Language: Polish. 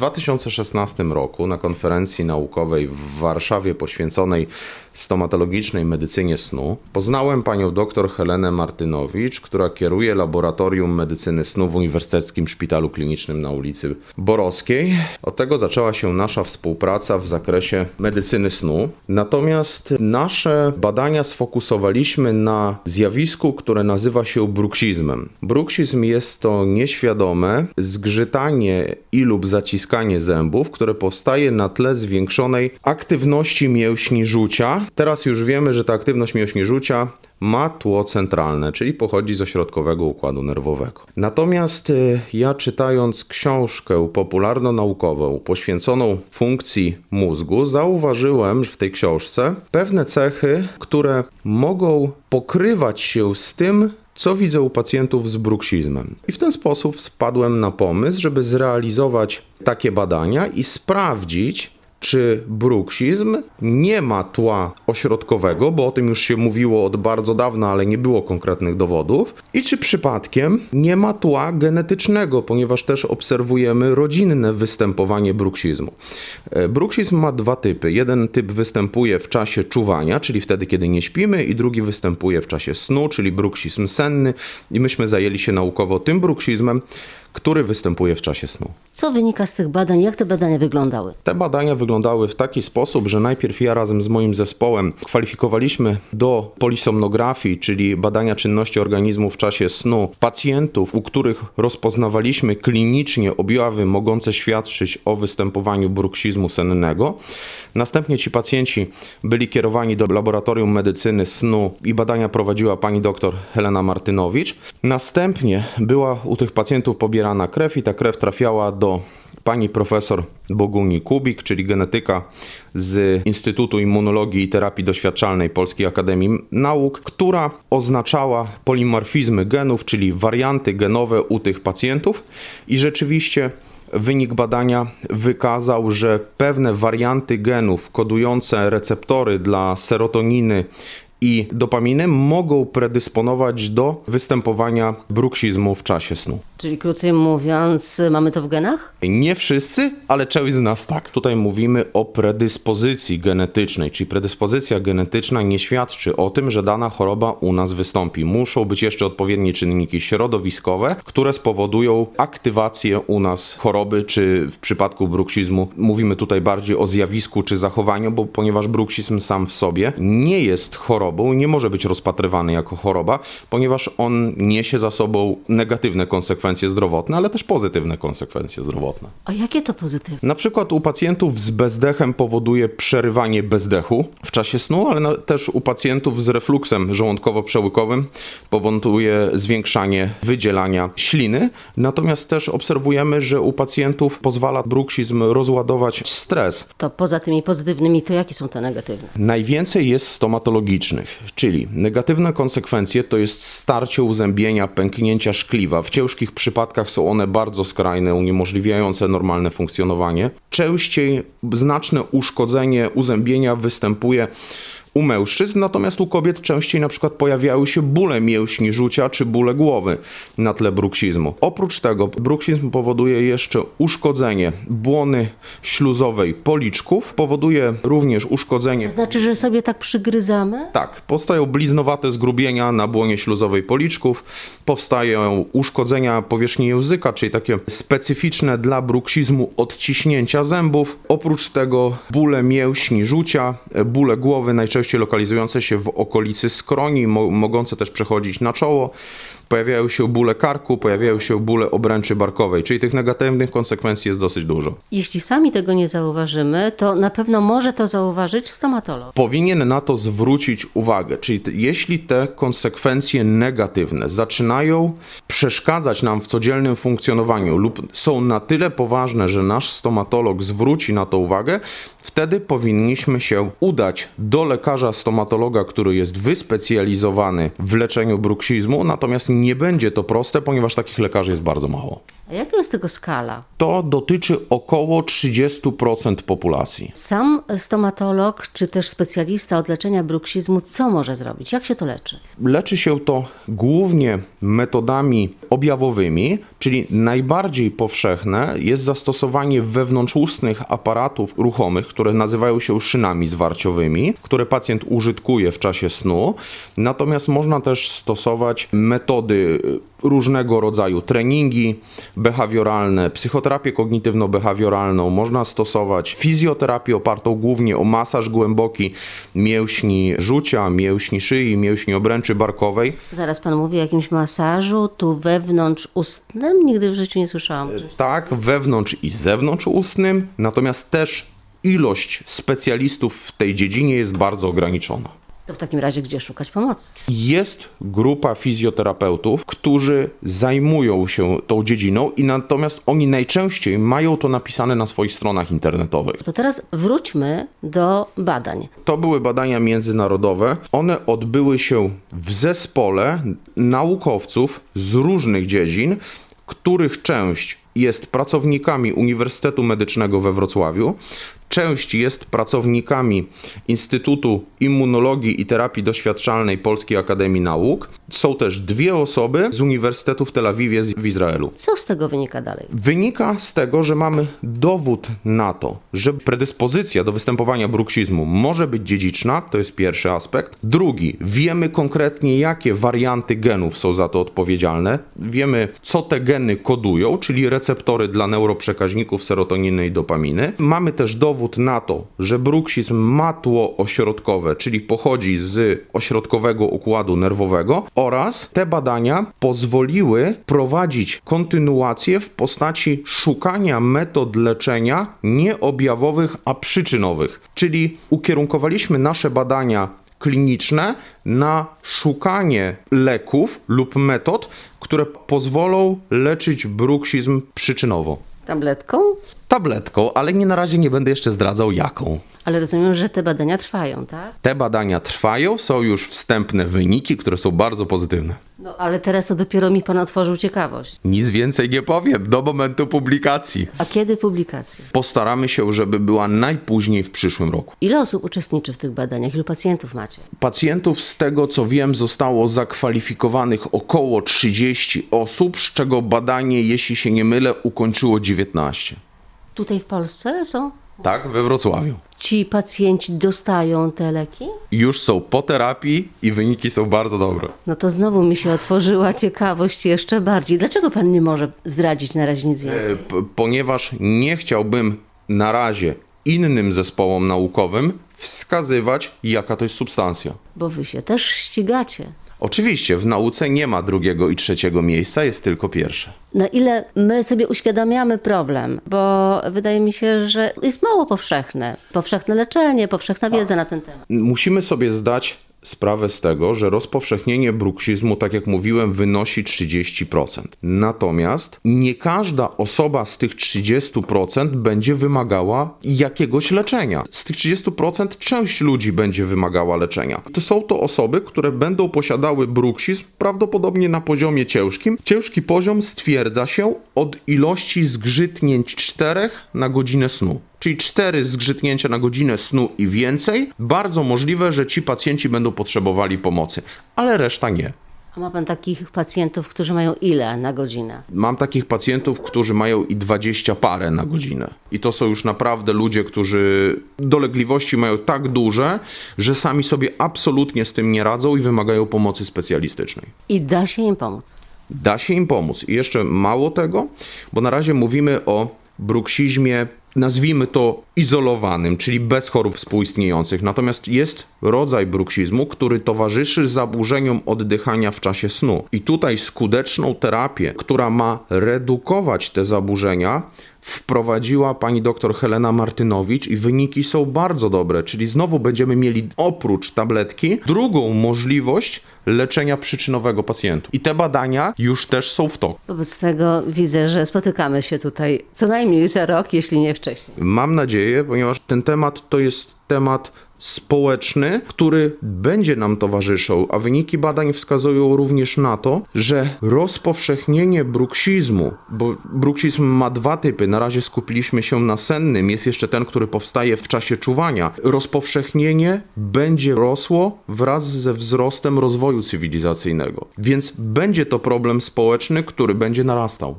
2016 roku na konferencji naukowej w Warszawie poświęconej stomatologicznej medycynie snu poznałem panią dr Helenę Martynowicz, która kieruje Laboratorium Medycyny Snu w Uniwersyteckim Szpitalu Klinicznym na ulicy Borowskiej. Od tego zaczęła się nasza współpraca w zakresie medycyny snu. Natomiast nasze badania sfokusowaliśmy na zjawisku, które nazywa się bruksizmem. Bruksizm jest to nieświadome zgrzytanie i lub zaciskanie zębów, które powstaje na tle zwiększonej aktywności mięśni żucia. Teraz już wiemy, że ta aktywność mięśni żucia ma tło centralne, czyli pochodzi z ośrodkowego układu nerwowego. Natomiast y, ja czytając książkę popularno-naukową poświęconą funkcji mózgu, zauważyłem w tej książce pewne cechy, które mogą pokrywać się z tym, co widzę u pacjentów z bruksizmem. I w ten sposób spadłem na pomysł, żeby zrealizować takie badania i sprawdzić, czy bruksizm nie ma tła ośrodkowego, bo o tym już się mówiło od bardzo dawna, ale nie było konkretnych dowodów, i czy przypadkiem nie ma tła genetycznego, ponieważ też obserwujemy rodzinne występowanie bruksizmu. E, bruksizm ma dwa typy. Jeden typ występuje w czasie czuwania, czyli wtedy, kiedy nie śpimy, i drugi występuje w czasie snu, czyli bruksizm senny, i myśmy zajęli się naukowo tym bruksizmem, który występuje w czasie snu. Co wynika z tych badań? Jak te badania wyglądały? Te badania wyglądały w taki sposób, że najpierw ja razem z moim zespołem kwalifikowaliśmy do polisomnografii, czyli badania czynności organizmu w czasie snu, pacjentów, u których rozpoznawaliśmy klinicznie objawy mogące świadczyć o występowaniu bruksizmu sennego. Następnie ci pacjenci byli kierowani do laboratorium medycyny snu i badania prowadziła pani doktor Helena Martynowicz. Następnie była u tych pacjentów pobierana krew i ta krew trafiała do pani profesor Boguni Kubik, czyli genetyka z Instytutu Immunologii i Terapii Doświadczalnej Polskiej Akademii Nauk, która oznaczała polimorfizmy genów, czyli warianty genowe u tych pacjentów. I rzeczywiście wynik badania wykazał, że pewne warianty genów kodujące receptory dla serotoniny i dopaminy mogą predysponować do występowania bruksizmu w czasie snu. Czyli krócej mówiąc, mamy to w genach? Nie wszyscy, ale część z nas tak. Tutaj mówimy o predyspozycji genetycznej, czyli predyspozycja genetyczna nie świadczy o tym, że dana choroba u nas wystąpi. Muszą być jeszcze odpowiednie czynniki środowiskowe, które spowodują aktywację u nas choroby, czy w przypadku bruksizmu mówimy tutaj bardziej o zjawisku czy zachowaniu, bo ponieważ bruksizm sam w sobie nie jest chorobą, nie może być rozpatrywany jako choroba, ponieważ on niesie za sobą negatywne konsekwencje konsekwencje zdrowotne, ale też pozytywne konsekwencje zdrowotne. A jakie to pozytywne? Na przykład u pacjentów z bezdechem powoduje przerywanie bezdechu w czasie snu, ale też u pacjentów z refluksem żołądkowo-przełykowym powoduje zwiększanie wydzielania śliny. Natomiast też obserwujemy, że u pacjentów pozwala bruksizm rozładować stres. To poza tymi pozytywnymi, to jakie są te negatywne? Najwięcej jest stomatologicznych, czyli negatywne konsekwencje to jest starcie uzębienia, pęknięcia szkliwa. W ciężkich przypadkach są one bardzo skrajne, uniemożliwiające normalne funkcjonowanie. Częściej znaczne uszkodzenie uzębienia występuje u mężczyzn, natomiast u kobiet częściej na przykład pojawiały się bóle mięśni rzucia czy bóle głowy na tle bruksizmu. Oprócz tego bruksizm powoduje jeszcze uszkodzenie błony śluzowej policzków, powoduje również uszkodzenie... To znaczy, że sobie tak przygryzamy? Tak, powstają bliznowate zgrubienia na błonie śluzowej policzków, powstają uszkodzenia powierzchni języka, czyli takie specyficzne dla bruksizmu odciśnięcia zębów. Oprócz tego bóle mięśni rzucia, bóle głowy najczęściej najczęściej lokalizujące się w okolicy skroni, mo mogące też przechodzić na czoło pojawiają się bóle karku, pojawiają się bóle obręczy barkowej, czyli tych negatywnych konsekwencji jest dosyć dużo. Jeśli sami tego nie zauważymy, to na pewno może to zauważyć stomatolog. Powinien na to zwrócić uwagę, czyli jeśli te konsekwencje negatywne zaczynają przeszkadzać nam w codziennym funkcjonowaniu lub są na tyle poważne, że nasz stomatolog zwróci na to uwagę, wtedy powinniśmy się udać do lekarza stomatologa, który jest wyspecjalizowany w leczeniu bruksizmu, natomiast nie będzie to proste, ponieważ takich lekarzy jest bardzo mało. A jaka jest tego skala? To dotyczy około 30% populacji. Sam stomatolog, czy też specjalista od leczenia bruksizmu, co może zrobić? Jak się to leczy? Leczy się to głównie metodami objawowymi, czyli najbardziej powszechne jest zastosowanie wewnątrzustnych aparatów ruchomych, które nazywają się szynami zwarciowymi, które pacjent użytkuje w czasie snu. Natomiast można też stosować metody różnego rodzaju treningi behawioralne, psychoterapię kognitywno-behawioralną, można stosować fizjoterapię opartą głównie o masaż głęboki mięśni rzucia, mięśni szyi, mięśni obręczy barkowej. Zaraz pan mówi o jakimś masażu tu wewnątrz ustnym? Nigdy w życiu nie słyszałam. Tak, wewnątrz i zewnątrz ustnym, natomiast też ilość specjalistów w tej dziedzinie jest bardzo ograniczona. To w takim razie gdzie szukać pomocy? Jest grupa fizjoterapeutów, którzy zajmują się tą dziedziną i natomiast oni najczęściej mają to napisane na swoich stronach internetowych. To teraz wróćmy do badań. To były badania międzynarodowe. One odbyły się w zespole naukowców z różnych dziedzin, których część jest pracownikami Uniwersytetu Medycznego we Wrocławiu, część jest pracownikami Instytutu Immunologii i Terapii Doświadczalnej Polskiej Akademii Nauk. Są też dwie osoby z Uniwersytetu w Tel Awiwie w Izraelu. Co z tego wynika dalej? Wynika z tego, że mamy dowód na to, że predyspozycja do występowania bruksizmu może być dziedziczna, to jest pierwszy aspekt. Drugi, wiemy konkretnie, jakie warianty genów są za to odpowiedzialne. Wiemy, co te geny kodują, czyli receptory dla neuroprzekaźników serotoniny i dopaminy. Mamy też dowód na to, że bruksizm ma tło ośrodkowe, czyli pochodzi z ośrodkowego układu nerwowego oraz te badania pozwoliły prowadzić kontynuację w postaci szukania metod leczenia nieobjawowych, a przyczynowych. Czyli ukierunkowaliśmy nasze badania kliniczne na szukanie leków lub metod, które pozwolą leczyć bruksizm przyczynowo. Tabletką? Tabletką, ale nie na razie nie będę jeszcze zdradzał jaką. Ale rozumiem, że te badania trwają, tak? Te badania trwają, są już wstępne wyniki, które są bardzo pozytywne. No ale teraz to dopiero mi pan otworzył ciekawość. Nic więcej nie powiem do momentu publikacji. A kiedy publikacje? Postaramy się, żeby była najpóźniej w przyszłym roku. Ile osób uczestniczy w tych badaniach? Ilu pacjentów macie? Pacjentów, z tego co wiem, zostało zakwalifikowanych około 30 osób, z czego badanie, jeśli się nie mylę, ukończyło 19. Tutaj w Polsce są? Tak, we Wrocławiu. Ci pacjenci dostają te leki? Już są po terapii i wyniki są bardzo dobre. No to znowu mi się otworzyła ciekawość jeszcze bardziej. Dlaczego pan nie może zdradzić na razie nic więcej? E, p- ponieważ nie chciałbym na razie innym zespołom naukowym wskazywać, jaka to jest substancja. Bo wy się też ścigacie. Oczywiście w nauce nie ma drugiego i trzeciego miejsca, jest tylko pierwsze. Na ile my sobie uświadamiamy problem, bo wydaje mi się, że jest mało powszechne. Powszechne leczenie, powszechna wiedza na ten temat. Musimy sobie zdać sprawę z tego, że rozpowszechnienie bruksizmu, tak jak mówiłem, wynosi 30%. Natomiast nie każda osoba z tych 30% będzie wymagała jakiegoś leczenia. Z tych 30% część ludzi będzie wymagała leczenia. To są to osoby, które będą posiadały bruksizm prawdopodobnie na poziomie ciężkim. Ciężki poziom stwierdza się od ilości zgrzytnięć 4 na godzinę snu czyli 4 zgrzytnięcia na godzinę snu i więcej, bardzo możliwe, że ci pacjenci będą potrzebowali pomocy, ale reszta nie. A ma pan takich pacjentów, którzy mają ile na godzinę? Mam takich pacjentów, którzy mają i 20 parę na godzinę. I to są już naprawdę ludzie, którzy dolegliwości mają tak duże, że sami sobie absolutnie z tym nie radzą i wymagają pomocy specjalistycznej. I da się im pomóc. Da się im pomóc. I jeszcze mało tego, bo na razie mówimy o bruksizmie, nazwijmy to izolowanym, czyli bez chorób współistniejących. Natomiast jest rodzaj bruksizmu, który towarzyszy zaburzeniom oddychania w czasie snu. I tutaj skuteczną terapię, która ma redukować te zaburzenia, wprowadziła pani dr Helena Martynowicz i wyniki są bardzo dobre, czyli znowu będziemy mieli oprócz tabletki drugą możliwość leczenia przyczynowego pacjentów. I te badania już też są w toku. Wobec tego widzę, że spotykamy się tutaj co najmniej za rok, jeśli nie wcześniej. Mam nadzieję, ponieważ ten temat to jest temat społeczny, który będzie nam towarzyszył, a wyniki badań wskazują również na to, że rozpowszechnienie bruksizmu, bo bruksizm ma dwa typy, na razie skupiliśmy się na sennym, jest jeszcze ten, który powstaje w czasie czuwania. Rozpowszechnienie będzie rosło wraz ze wzrostem rozwoju cywilizacyjnego, więc będzie to problem społeczny, który będzie narastał.